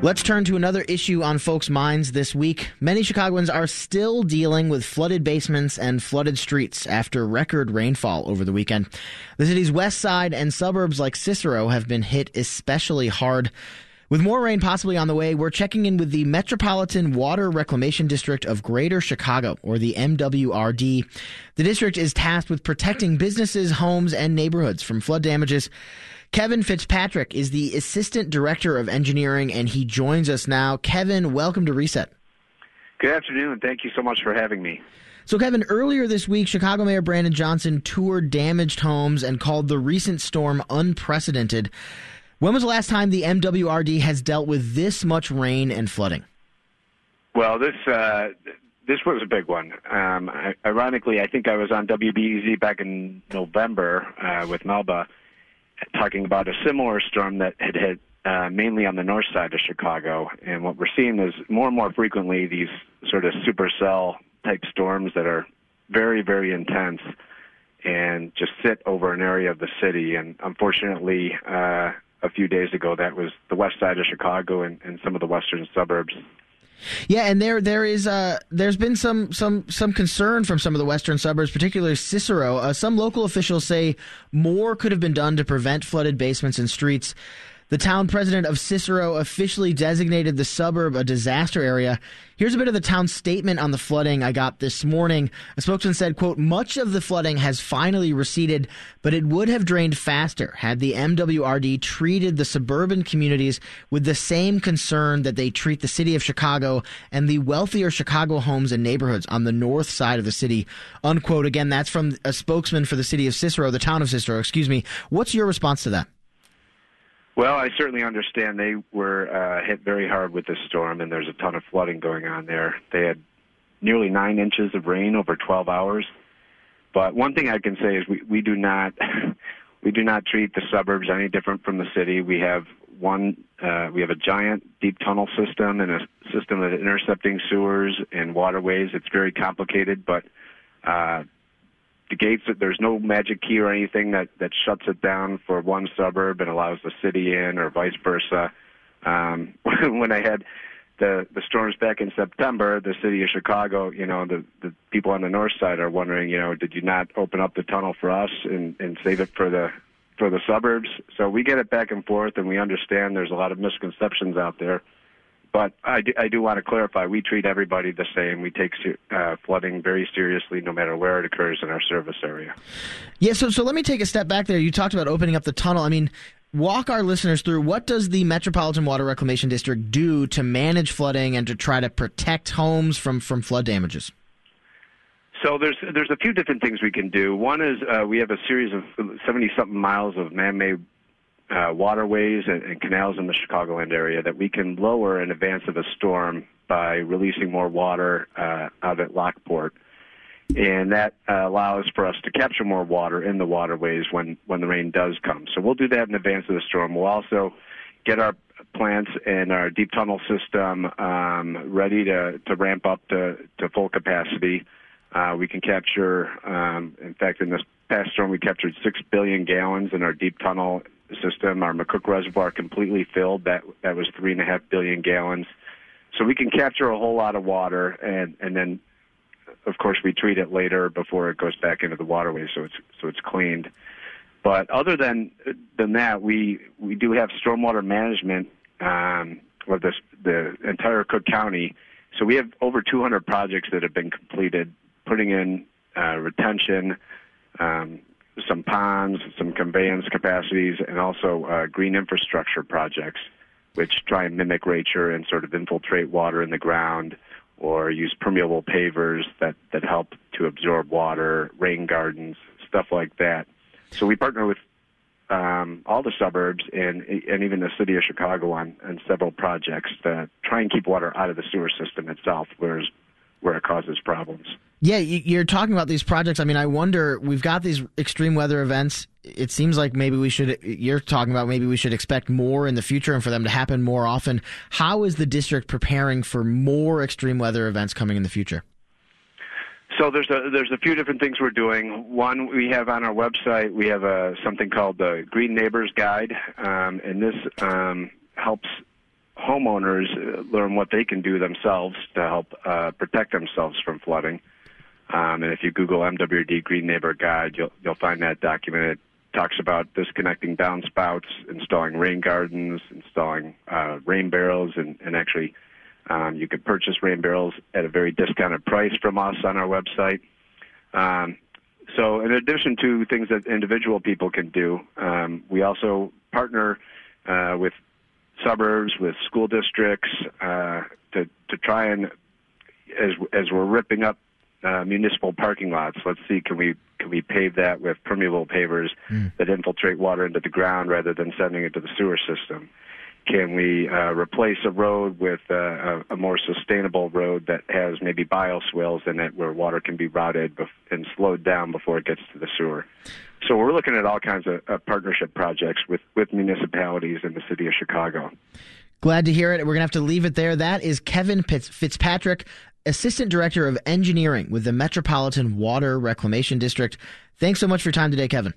Let's turn to another issue on folks' minds this week. Many Chicagoans are still dealing with flooded basements and flooded streets after record rainfall over the weekend. The city's west side and suburbs like Cicero have been hit especially hard. With more rain possibly on the way, we're checking in with the Metropolitan Water Reclamation District of Greater Chicago, or the MWRD. The district is tasked with protecting businesses, homes, and neighborhoods from flood damages. Kevin Fitzpatrick is the Assistant Director of Engineering, and he joins us now. Kevin, welcome to Reset. Good afternoon. Thank you so much for having me. So, Kevin, earlier this week, Chicago Mayor Brandon Johnson toured damaged homes and called the recent storm unprecedented. When was the last time the MWRD has dealt with this much rain and flooding? Well, this uh, this was a big one. Um, ironically, I think I was on WBEZ back in November uh, with Melba talking about a similar storm that had hit uh, mainly on the north side of Chicago. And what we're seeing is more and more frequently these sort of supercell type storms that are very, very intense and just sit over an area of the city. And unfortunately, uh, a few days ago, that was the west side of Chicago and, and some of the western suburbs. Yeah, and there there is uh there's been some some some concern from some of the western suburbs, particularly Cicero. Uh, some local officials say more could have been done to prevent flooded basements and streets. The town president of Cicero officially designated the suburb a disaster area. Here's a bit of the town statement on the flooding I got this morning. A spokesman said, quote, much of the flooding has finally receded, but it would have drained faster had the MWRD treated the suburban communities with the same concern that they treat the city of Chicago and the wealthier Chicago homes and neighborhoods on the north side of the city. Unquote. Again, that's from a spokesman for the city of Cicero, the town of Cicero, excuse me. What's your response to that? Well, I certainly understand they were uh, hit very hard with this storm, and there's a ton of flooding going on there. They had nearly nine inches of rain over 12 hours. But one thing I can say is we, we do not we do not treat the suburbs any different from the city. We have one uh, we have a giant deep tunnel system and a system of intercepting sewers and waterways. It's very complicated, but uh, the gates there's no magic key or anything that that shuts it down for one suburb and allows the city in or vice versa. Um when i had the the storms back in september the city of chicago you know the the people on the north side are wondering you know did you not open up the tunnel for us and and save it for the for the suburbs? So we get it back and forth and we understand there's a lot of misconceptions out there but I do, I do want to clarify, we treat everybody the same. We take uh, flooding very seriously no matter where it occurs in our service area. Yeah, so, so let me take a step back there. You talked about opening up the tunnel. I mean, walk our listeners through what does the Metropolitan Water Reclamation District do to manage flooding and to try to protect homes from, from flood damages? So there's there's a few different things we can do. One is uh, we have a series of 70 something miles of man-made uh, waterways and, and canals in the Chicagoland area that we can lower in advance of a storm by releasing more water uh, out at Lockport. And that uh, allows for us to capture more water in the waterways when, when the rain does come. So we'll do that in advance of the storm. We'll also get our plants and our deep tunnel system um, ready to, to ramp up to, to full capacity. Uh, we can capture, um, in fact, in this past storm, we captured 6 billion gallons in our deep tunnel system. Our McCook Reservoir completely filled. That that was three and a half billion gallons. So we can capture a whole lot of water, and and then, of course, we treat it later before it goes back into the waterway, so it's so it's cleaned. But other than than that, we we do have stormwater management um, of the the entire Cook County. So we have over 200 projects that have been completed, putting in uh, retention, um, some ponds, some conveyance capacities, and also uh, green infrastructure projects, which try and mimic nature and sort of infiltrate water in the ground or use permeable pavers that, that help to absorb water, rain gardens, stuff like that. So we partner with um, all the suburbs and and even the city of Chicago on, on several projects to try and keep water out of the sewer system itself, whereas where it causes problems. Yeah, you're talking about these projects. I mean, I wonder, we've got these extreme weather events. It seems like maybe we should, you're talking about maybe we should expect more in the future and for them to happen more often. How is the district preparing for more extreme weather events coming in the future? So there's a there's a few different things we're doing. One, we have on our website we have a something called the Green Neighbors Guide, um, and this um, helps homeowners uh, learn what they can do themselves to help uh, protect themselves from flooding. Um, and if you Google MWD Green Neighbor Guide, you'll you'll find that document. It talks about disconnecting downspouts, installing rain gardens, installing uh, rain barrels, and, and actually um, you can purchase rain barrels at a very discounted price from us on our website. Um, so, in addition to things that individual people can do, um, we also partner uh, with suburbs, with school districts uh, to to try and as as we're ripping up uh, municipal parking lots, let's see can we can we pave that with permeable pavers mm. that infiltrate water into the ground rather than sending it to the sewer system. Can we uh, replace a road with uh, a, a, more sustainable road that has maybe bioswales in it where water can be routed bef- and slowed down before it gets to the sewer? So we're looking at all kinds of uh, partnership projects with, with municipalities in the city of Chicago. Glad to hear it. We're going to have to leave it there. That is Kevin Fitzpatrick, Assistant Director of Engineering with the Metropolitan Water Reclamation District. Thanks so much for your time today, Kevin.